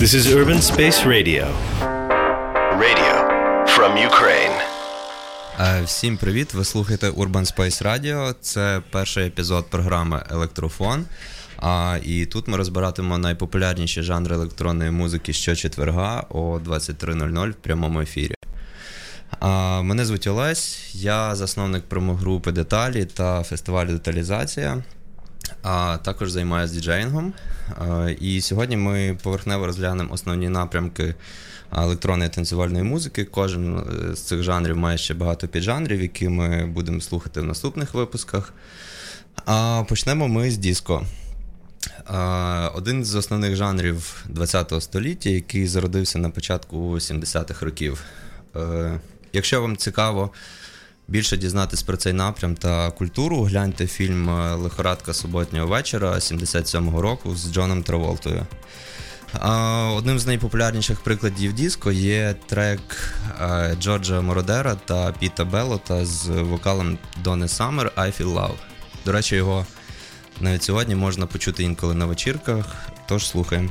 This is Urban Space Radio. Radio from Ukraine. Всім привіт! Ви слухаєте Urban Space Radio. Це перший епізод програми Електрофон. А, І тут ми розбиратимемо найпопулярніші жанри електронної музики щочетверга о 23.00 в прямому ефірі. А, Мене звуть Олесь, я засновник промогрупи Деталі та фестивалю Деталізація. А також займаюся діджеїнгом. І сьогодні ми поверхнево розглянемо основні напрямки електронної танцювальної музики. Кожен е, з цих жанрів має ще багато піджанрів, які ми будемо слухати в наступних випусках. А почнемо ми з диско. Один з основних жанрів ХХ століття, який зародився на початку 70-х років. Е, Якщо вам цікаво більше дізнатись про цей напрям та культуру, гляньте фільм Лихорадка суботнього вечора 77-го року з Джоном Траволтою. Одним з найпопулярніших прикладів диско є трек Джорджа Мородера та Піта Белота з вокалом Дони Саммер I Feel Love. До речі, його навіть сьогодні можна почути інколи на вечірках, тож слухаємо.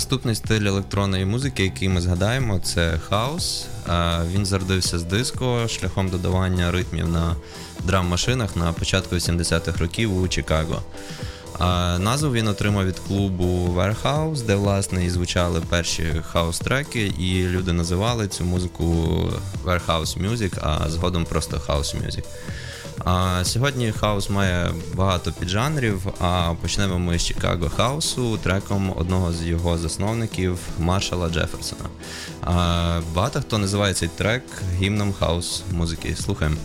Наступний стиль електронної музики, який ми згадаємо, це хаус. Він зародився з диско шляхом додавання ритмів на драм-машинах на початку 80-х років у Чикаго. Назву він отримав від клубу Warehouse, де власне і звучали перші хаус-треки, і люди називали цю музику Warehouse Music, а згодом просто House Music. А Сьогодні хаус має багато піджанрів. А почнемо ми з Чикаго Хаусу треком одного з його засновників Маршала Джеферсона. А Багато хто називає цей трек гімном хаус музики. Слухаємо.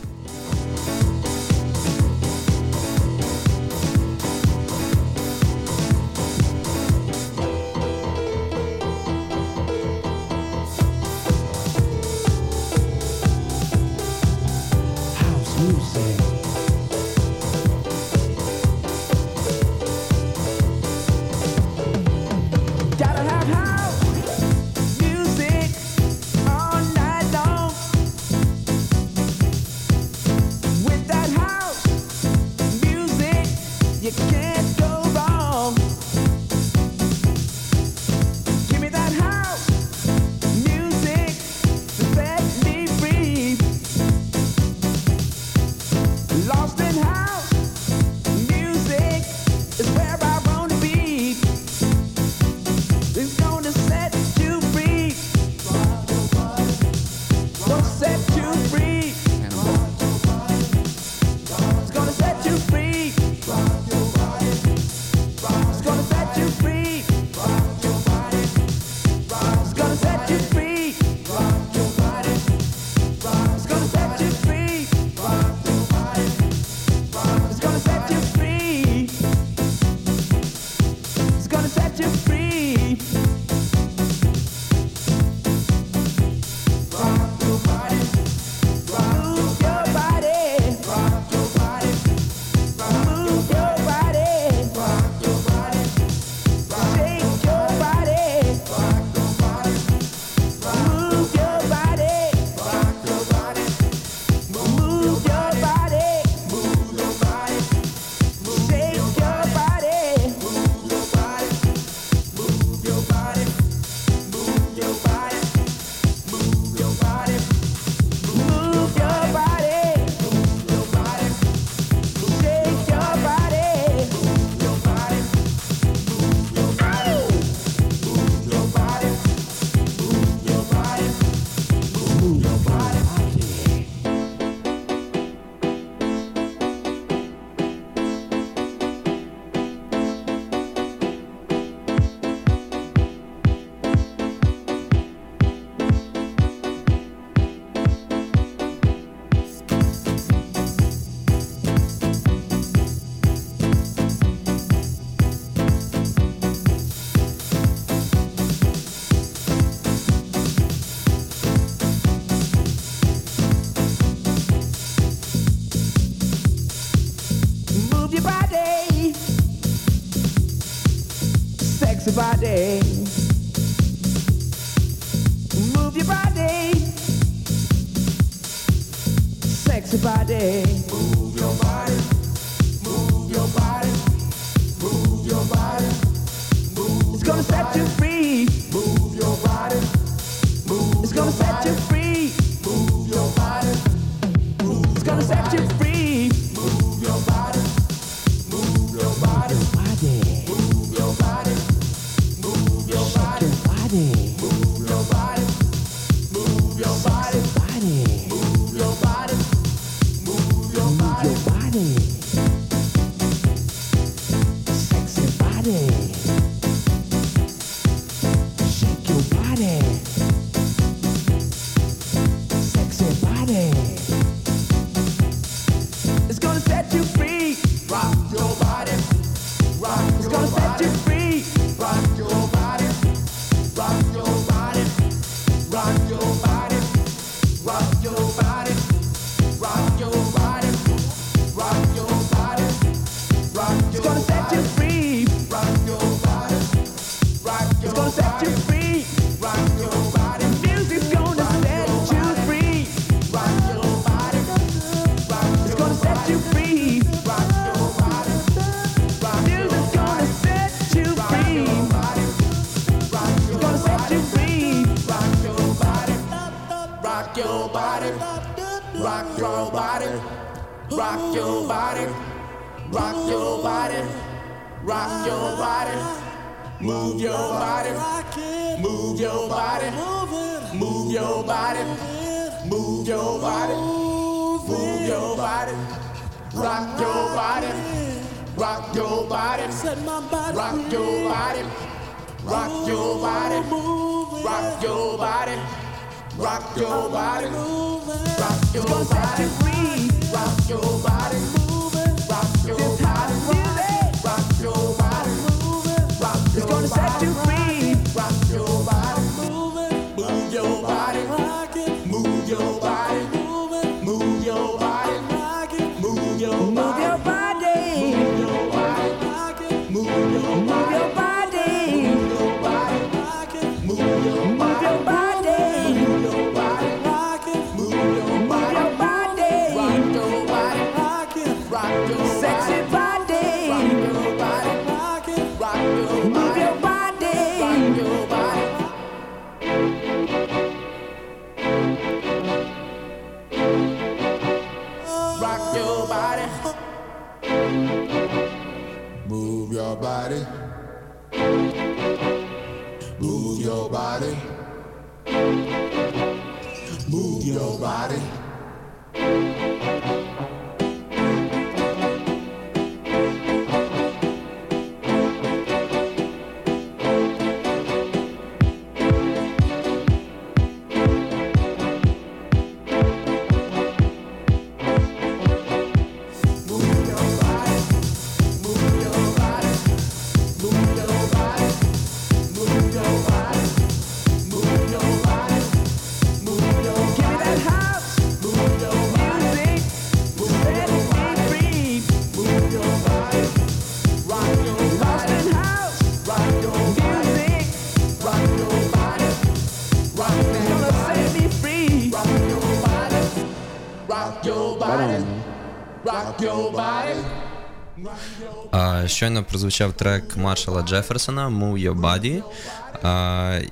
Щойно прозвучав трек Маршала Джеферсона «Move Your Body».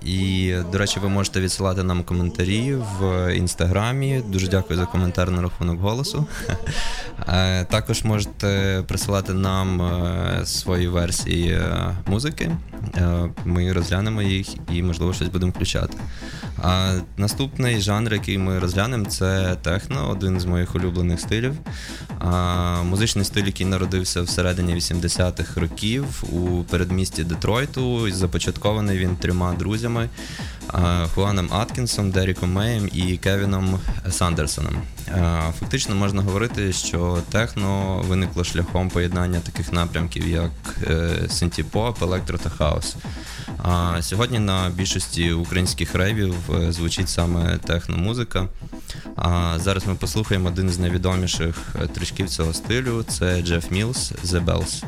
І, до речі, ви можете відсилати нам коментарі в інстаграмі. Дуже дякую за коментар на рахунок голосу. Також можете присилати нам е, свої версії е, музики. Е, Ми розглянемо їх і, можливо, щось будемо включати. А наступний жанр, який ми розглянемо, це техно, один з моїх улюблених стилів. А, музичний стиль, який народився всередині 80-х років у передмісті Детройту. Започаткований він трьома друзями: Хуаном Аткінсом, Деріком Меєм і Кевіном Сандерсоном. Фактично можна говорити, що техно виникло шляхом поєднання таких напрямків, як е, синтіпоп, електро та хаос. А сьогодні на більшості українських рейвів е, звучить саме техномузика. А зараз ми послухаємо один з найвідоміших е, трішків цього стилю. Це Джеф Мілс The Bells.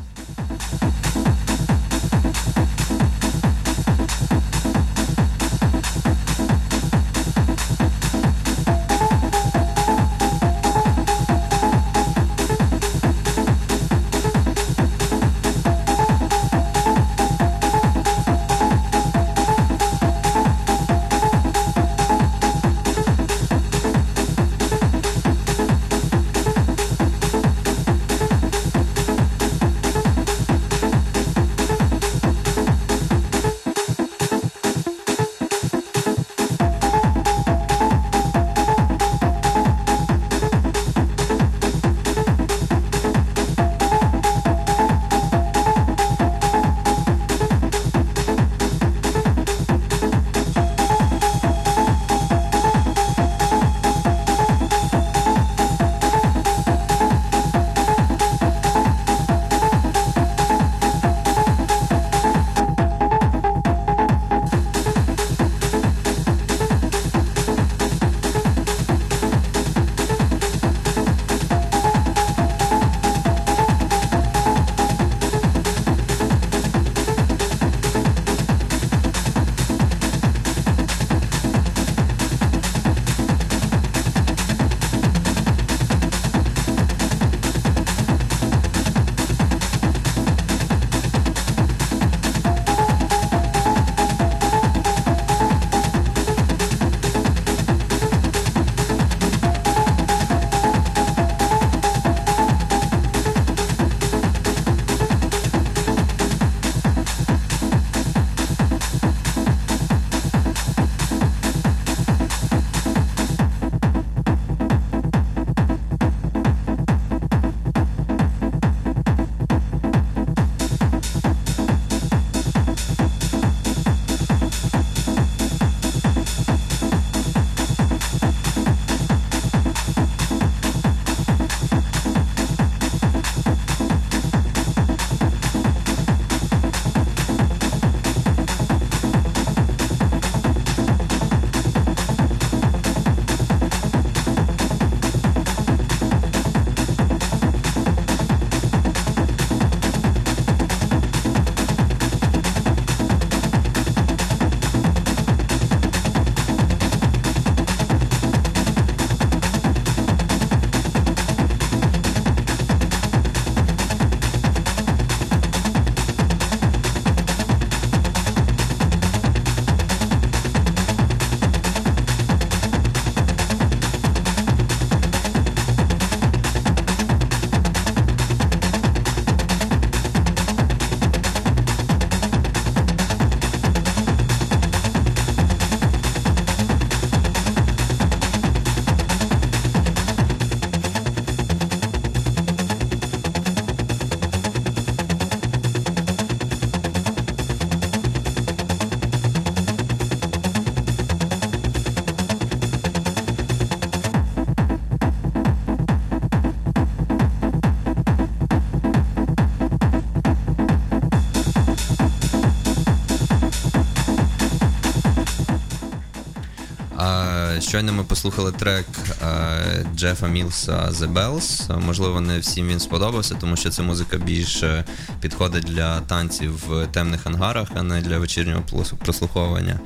Щойно ми послухали трек е, Джефа Мілса The Bells. Можливо, не всім він сподобався, тому що ця музика більше підходить для танців в темних ангарах, а не для вечірнього прослуховування.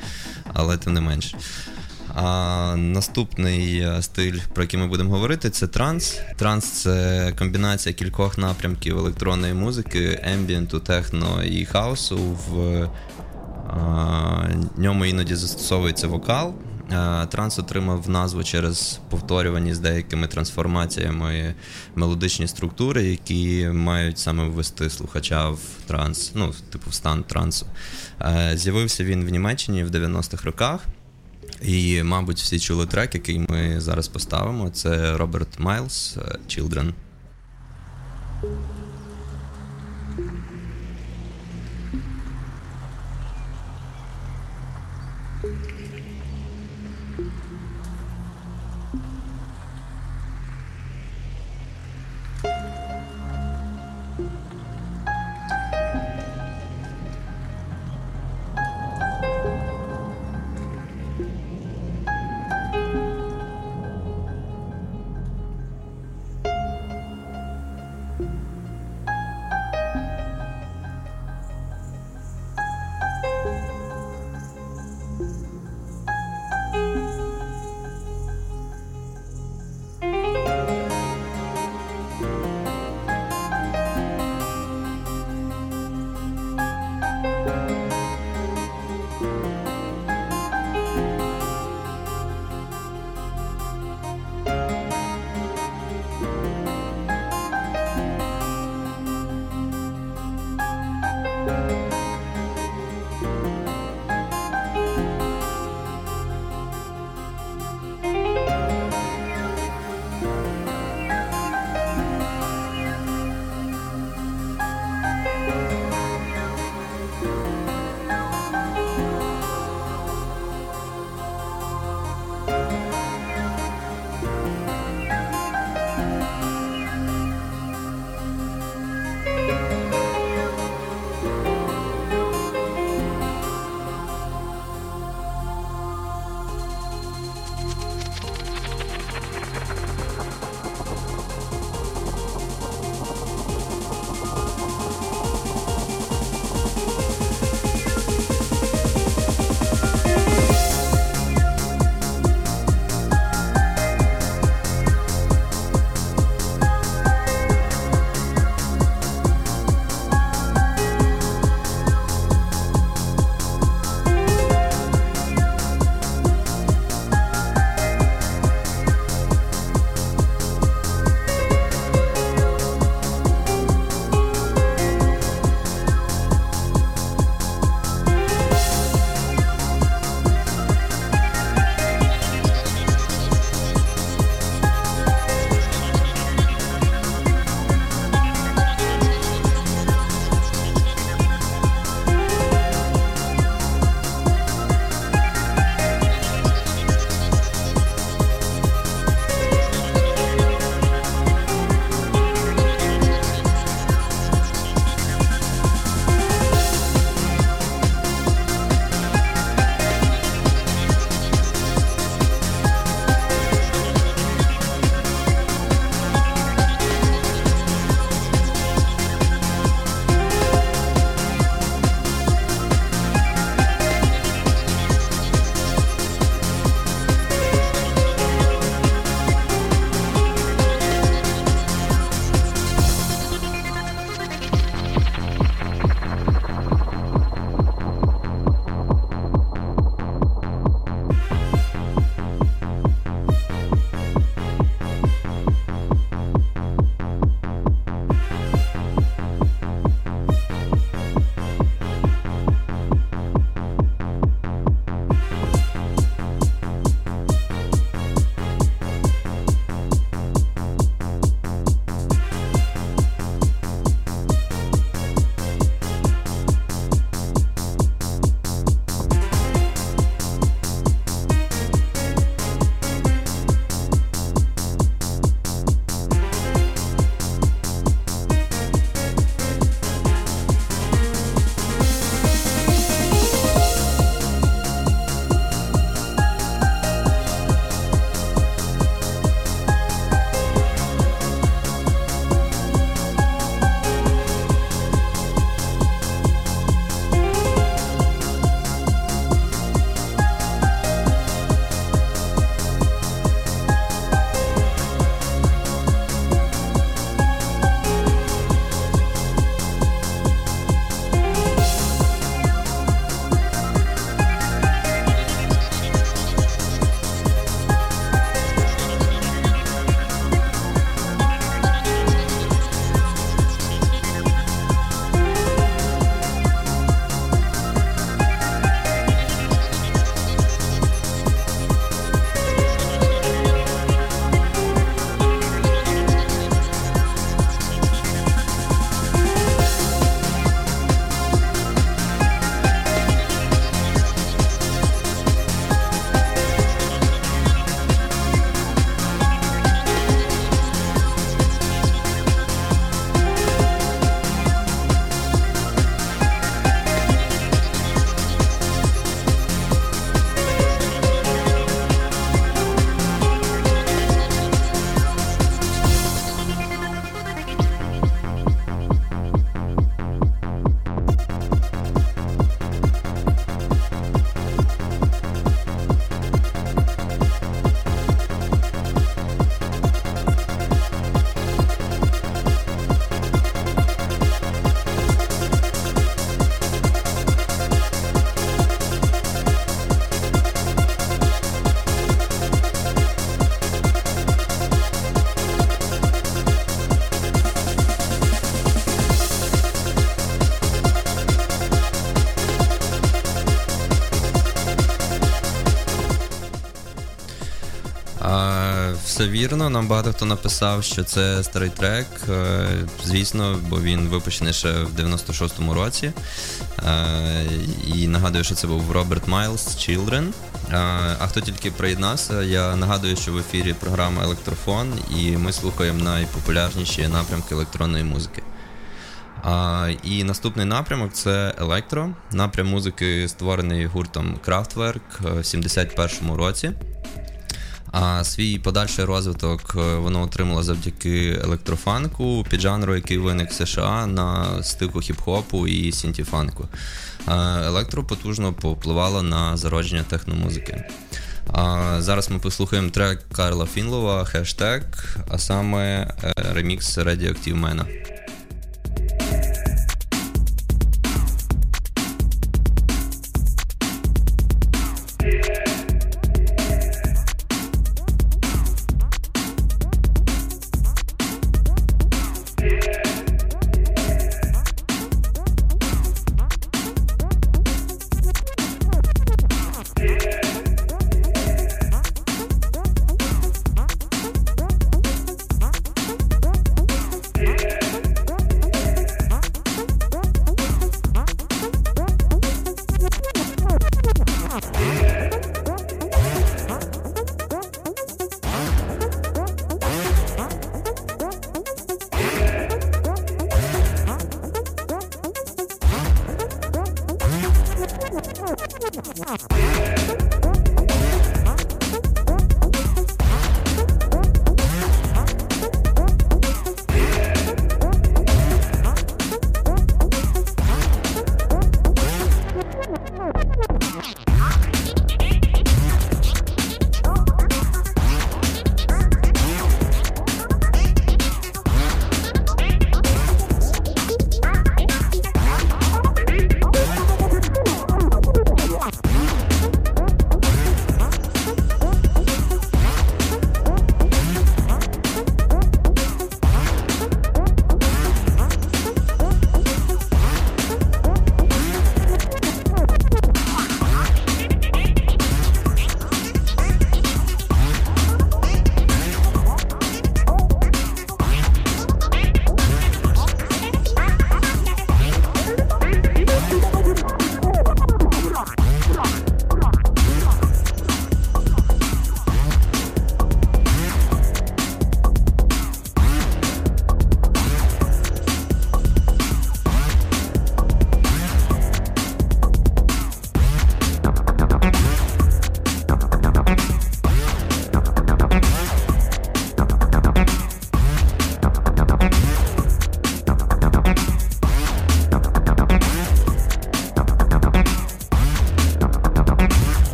Але тим не менш. А наступний е, стиль, про який ми будемо говорити, це транс. Транс це комбінація кількох напрямків електронної музики, ембієнту, техно і хаосу. В а, ньому іноді застосовується вокал. А, Транс отримав назву через повторювані з деякими трансформаціями мелодичні структури, які мають саме ввести слухача в транс, ну, типу в стан трансу. Е, З'явився він в Німеччині в 90-х роках. І, мабуть, всі чули трек, який ми зараз поставимо. Це Роберт Майлз е, Children. Все вірно. Нам багато хто написав, що це старий трек. Е, Звісно, бо він випущений ще в 96-му році. Е, І нагадую, що це був Роберт Майлз Children. Е, А хто тільки приєднався, я нагадую, що в ефірі програма Електрофон, і ми слухаємо найпопулярніші напрямки електронної музики. А, і наступний напрямок це електро. Напрям музики створений гуртом Kraftwerk в 71-му році. А свій подальший розвиток е, воно отримало завдяки електрофанку, піджанру, який виник в США на стику хіп-хопу і сінтіфанку. Е, Електро потужно повпливало на зародження техномузики. А зараз ми послухаємо трек Карла Фінлова хештег, а саме е, ремікс Radioactive Man.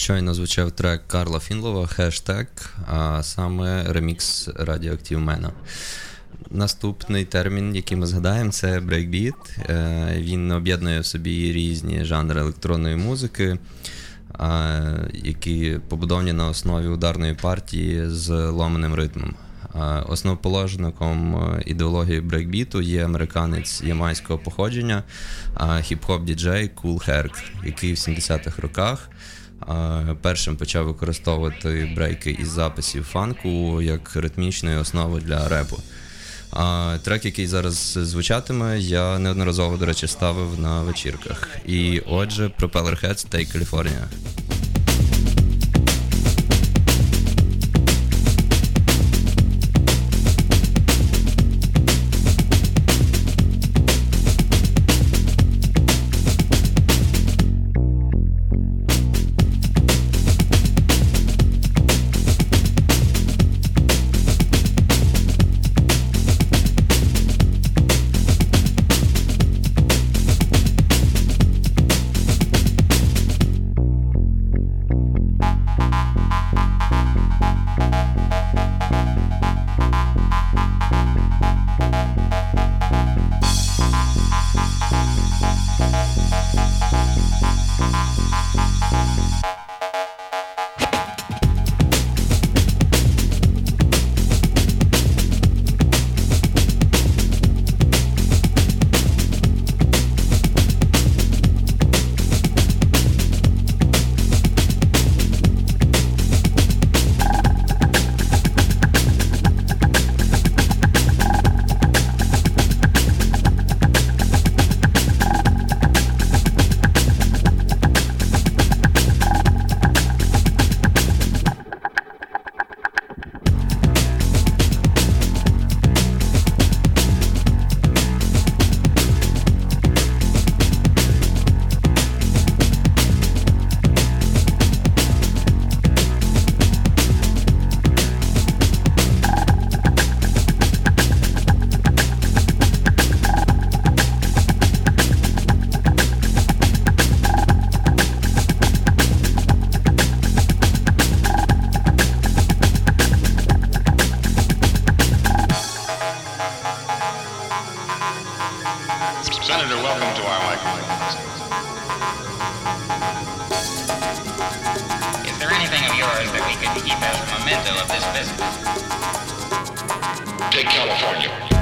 Щойно звучав трек Карла Фінлова хештег, а саме ремікс Радіоактивмена. Наступний термін, який ми згадаємо, це брейкбіт. Е, Він об'єднує в собі різні жанри електронної музики, е, які побудовані на основі ударної партії з ломаним ритмом. Е, Основоположником ідеології брейкбіту є американець ямайського походження, хіп-хоп діджей Кул Херк, який в 70-х роках першим почав використовувати брейки із записів фанку як ритмічної основи для репу. А трек, який зараз звучатиме, я неодноразово, до речі, ставив на вечірках. І отже, Propeller Heads Take California. Is there anything of yours that we could keep as a memento of this visit? Take California.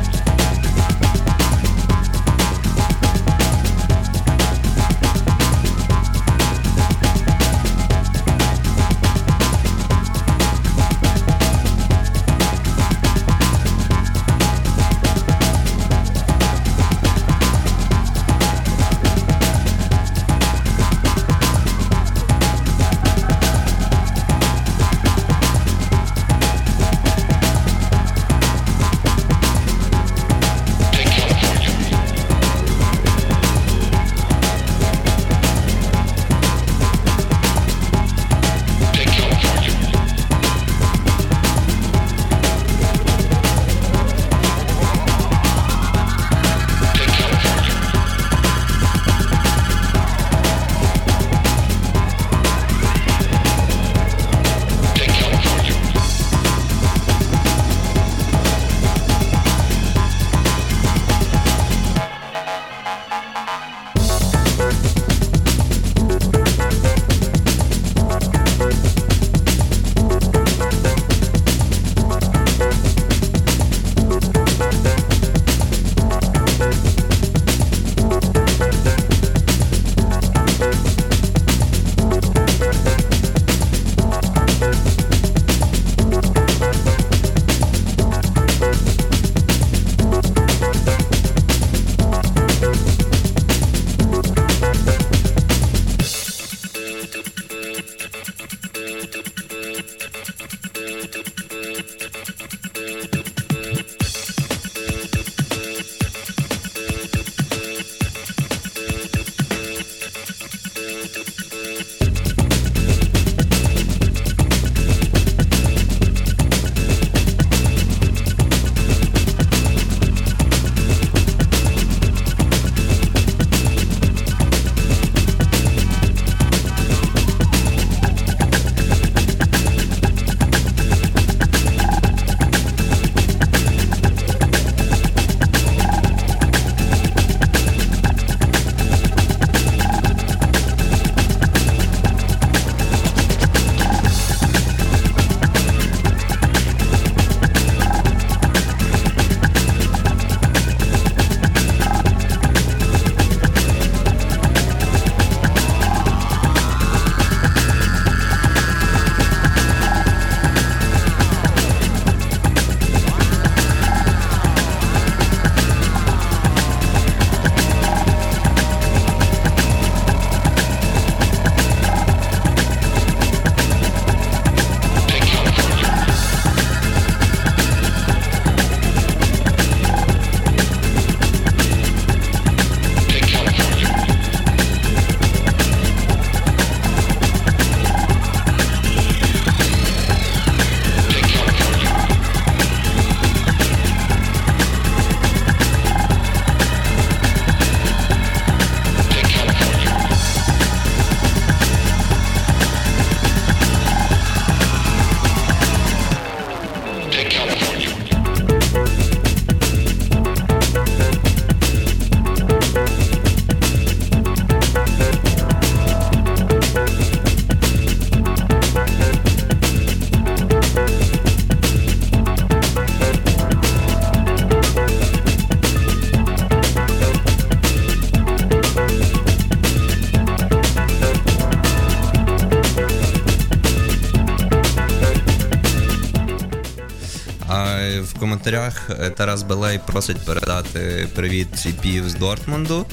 Тарас Белей просить передати привіт Ціпів з Дортмунду.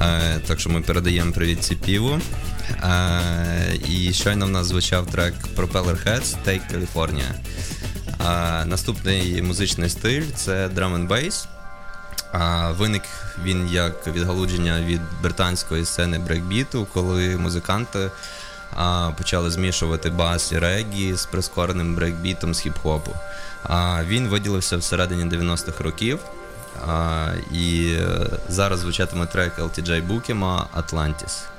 Е, Так що ми передаємо привіт Ціпіву. Е, І щойно в нас звучав трек Propeller Heads Take California. Е, Наступний музичний стиль це drum and bass. Виник він як відгалудження від британської сцени брейкбіту, коли музиканти а, почали змішувати бас і регі з прискореним брейкбітом з хіп-хопу. А, він виділився всередині 90-х років. А, і е, зараз звучатиме трек LTJ Букема Atlantis.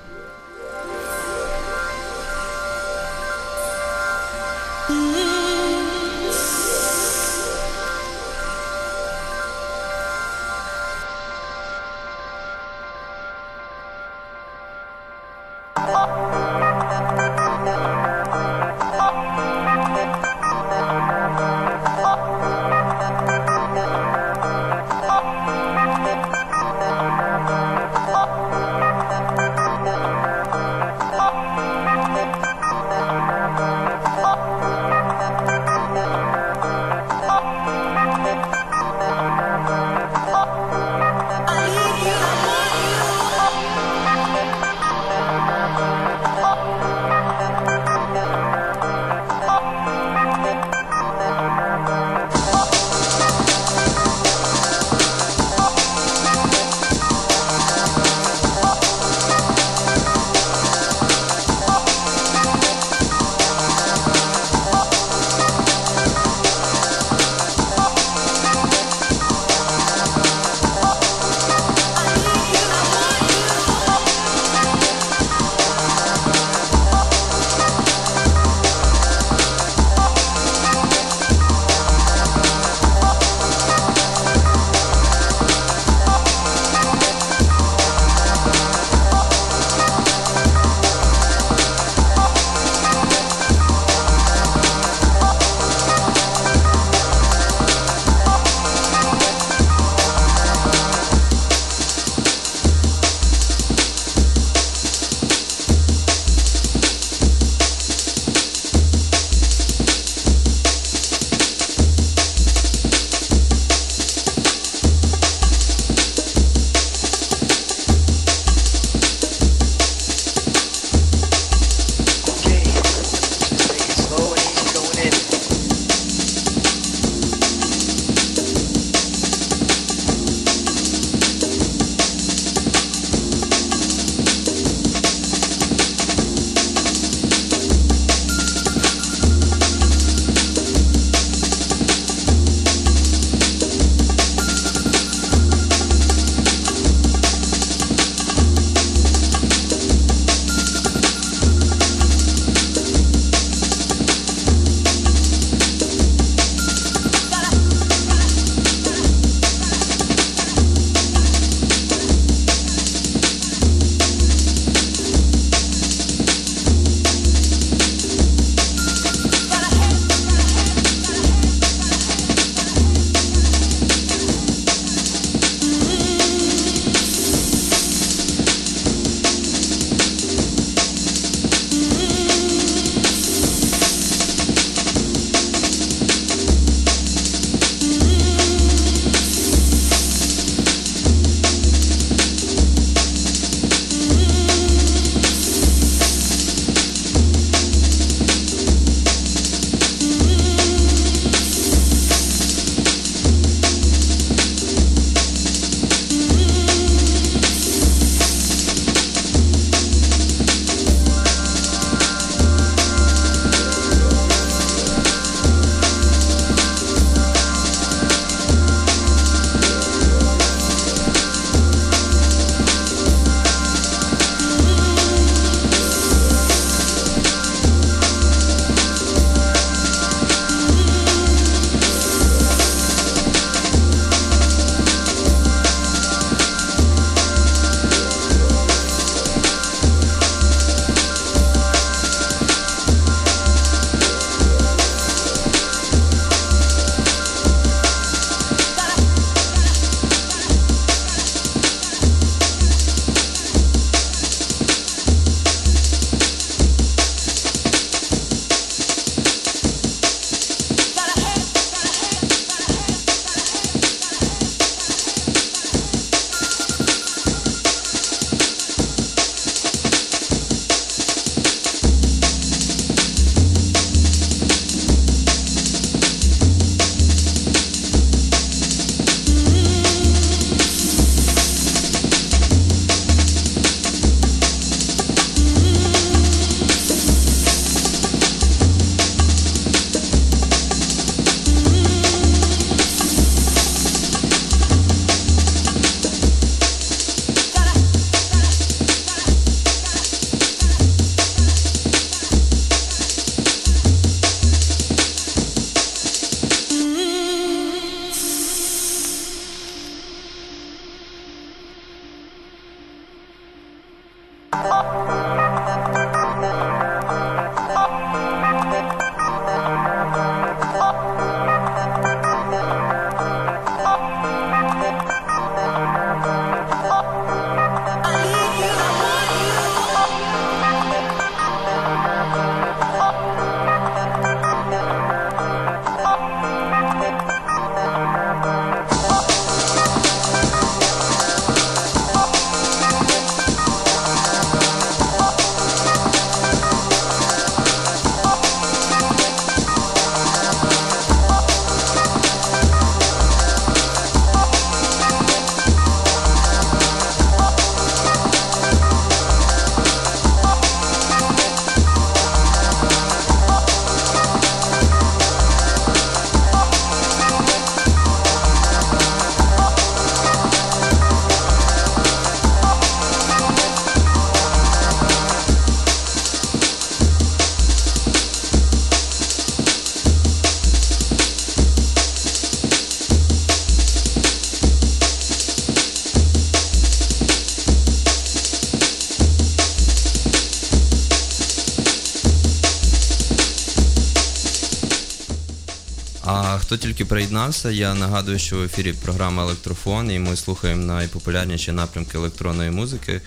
Хто тільки приєднався, я нагадую, що в ефірі програма Електрофон, і ми слухаємо найпопулярніші напрямки електронної музики.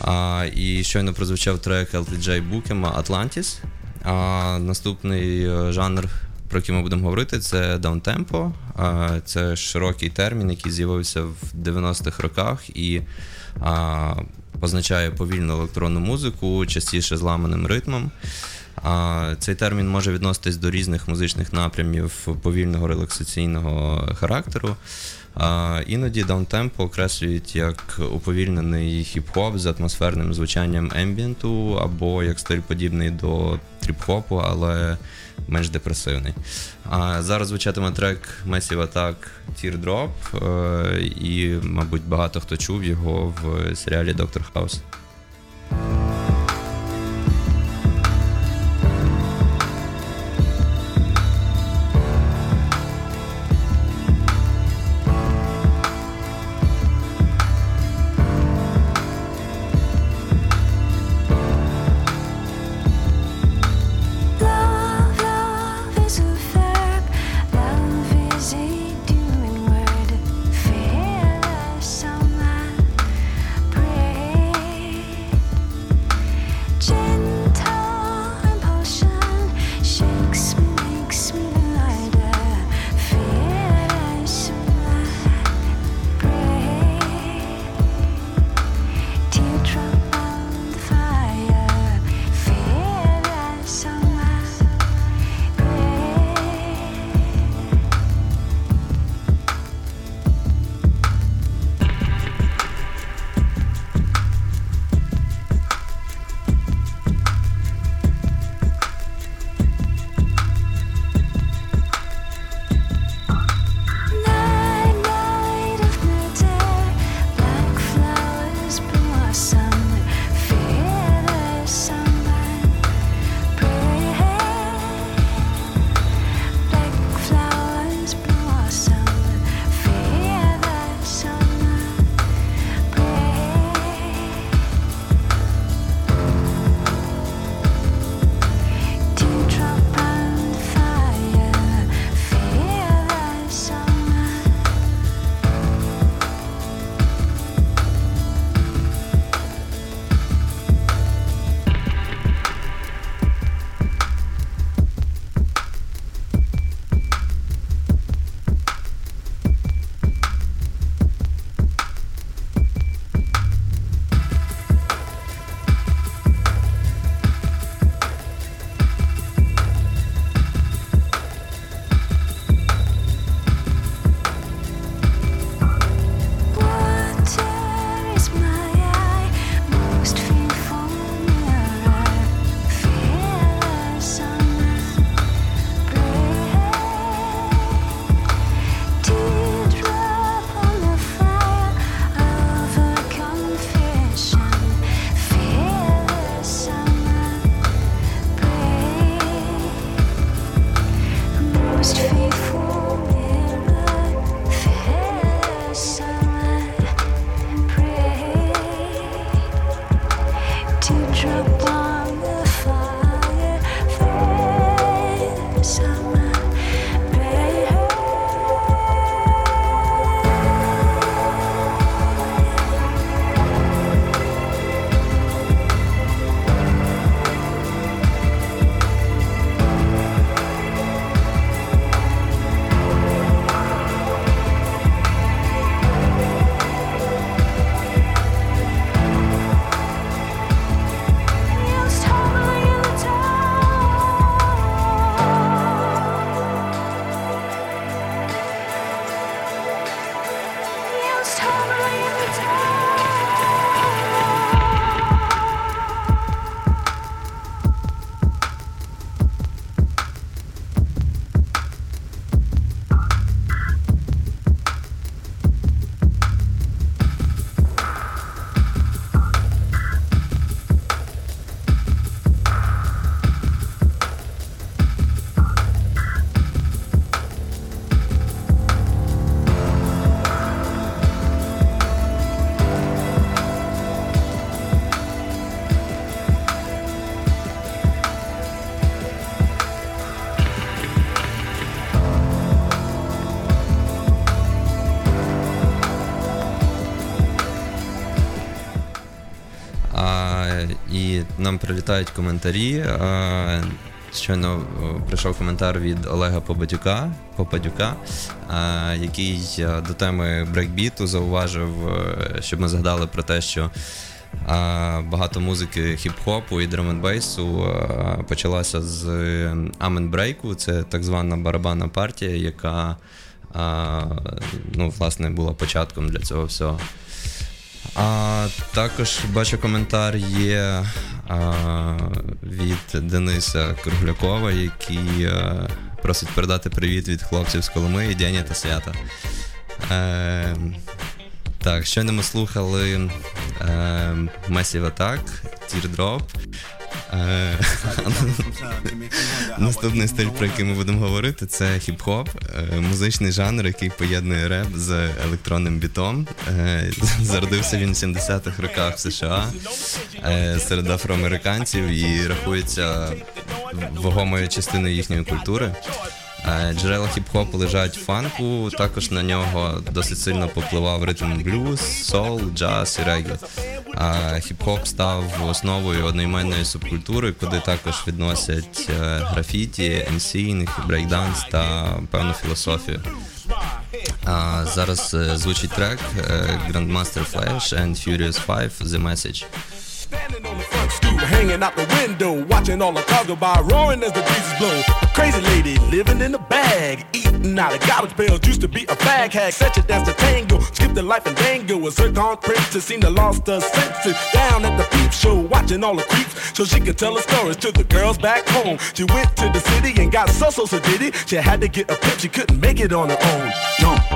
А, і щойно прозвучав трек LTJ Букема Atlantis. А, наступний е, жанр, про який ми будемо говорити, це даунтемпо. Це широкий термін, який з'явився в 90-х роках і а, позначає повільну електронну музику, частіше зламаним ритмом. Цей термін може відноситись до різних музичних напрямів повільного релаксаційного характеру. Іноді даунтемпо окреслюють як уповільнений хіп-хоп з атмосферним звучанням ембієнту, або як стиль подібний до тріп-хопу, але менш депресивний. А зараз звучатиме трек Massive Attack Teardrop, е, і, мабуть, багато хто чув його в серіалі Доктор Хаус. Нам прилітають коментарі. Щойно прийшов коментар від Олега Побадюка, Попадюка, який до теми брейкбіту зауважив, е, щоб ми згадали про те, що багато музики хіп-хопу і драм-н-бейсу почалася з Амен Брейку. Це так звана барабанна партія, яка ну, власне була початком для цього всього. А також бачу коментар є а, від Дениса Круглякова, який а, просить передати привіт від хлопців з Коломиї, Дені та Свята. Е, так, щойно ми слухали е, Massive Attack, Teardrop. Е, Наступний стиль, про який ми будемо говорити, це хіп-хоп, е, музичний жанр, який поєднує реп з електронним бітом. Е, Зародився він в 70-х роках в США серед афроамериканців і рахується вагомою частиною їхньої культури. Е, Джерела хіп-хопу лежать фанку, також на нього досить сильно повпливав ритм блюз, соул, джаз і регі. А хіп-хоп став основою одноіменної субкультури, куди також відносять е, графіті, MCing, брейкданс та певну філософію. А зараз е, звучить трек Grandmaster Flash and Furious 5 The Message. Standing on the front stoop, hanging out the window, watching all the cars go by, roaring as the breezes blow. A crazy lady living in a bag, eating out of garbage pails. Used to be a fag hag, such a dance to tango. Skipped the life and dango. A zircon princess seemed to lost her senses. Down at the peep show, watching all the creeps, so she could tell her stories to the girls back home. She went to the city and got so so so did it. She had to get a pimp, she couldn't make it on her own. Don't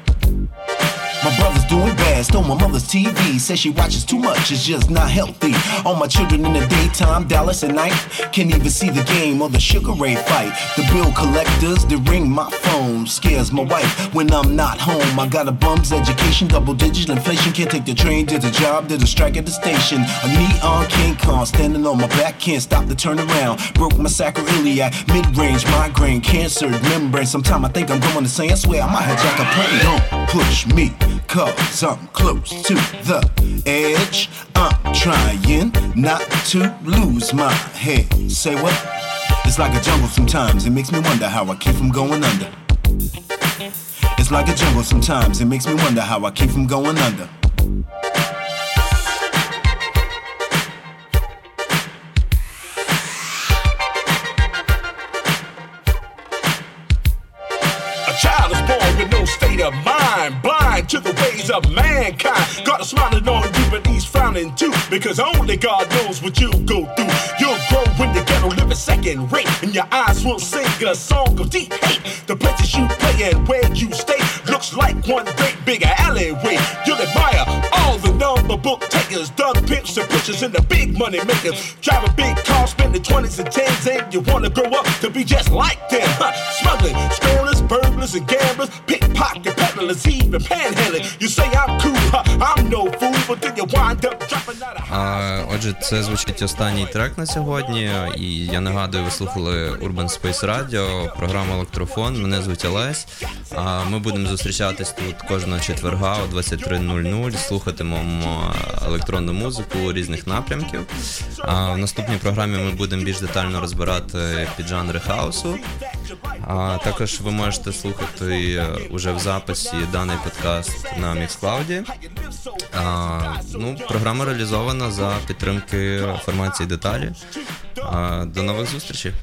My brother's doing bad, stole my mother's TV. Says she watches too much, it's just not healthy. All my children in the daytime, Dallas at night. Can't even see the game or the Sugar Ray fight. The bill collectors, they ring my phone. Scares my wife when I'm not home. I got a bum's education, double digit inflation. Can't take the train did the job, did a strike at the station. A neon King Kong standing on my back, can't stop the turn around. Broke my sacroiliac, mid range, migraine, cancer, membrane. Sometime I think I'm going say, I swear I might hijack a plane. Push me, cause I'm close to the edge. I'm trying not to lose my head. Say what? It's like a jungle sometimes, it makes me wonder how I keep from going under. It's like a jungle sometimes, it makes me wonder how I keep from going under. A child is born with no state of mind, blind to the ways of mankind. God is smiling on you, but he's frowning too, because only God knows what you'll go through. You'll grow in the ghetto, living second rate, and your eyes will sing a song of deep hate. The places you play and where you stay looks like one great big alleyway. You'll admire all the number book takers, drug pimps and pushers, and the big money makers. Driving big cars, spending 20s and 10s, and you wanna grow up to be just like them. Huh. Smuggling, stoners, burglars, and gamblers, pickpocket А, отже, це звучить останній трек на сьогодні. І я нагадую, ви слухали Urban Space Radio, програма Електрофон. Мене звуть Олесь. А ми будемо зустрічатись тут кожного четверга о 23.00. Слухатимемо електронну музику різних напрямків. А в наступній програмі ми будемо більш детально розбирати піджанри хаосу. А також ви можете слухати уже в записі даний подкаст на Mixcloud. А, ну, програма реалізована за підтримки формації деталі. А, до нових under.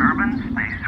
urban space.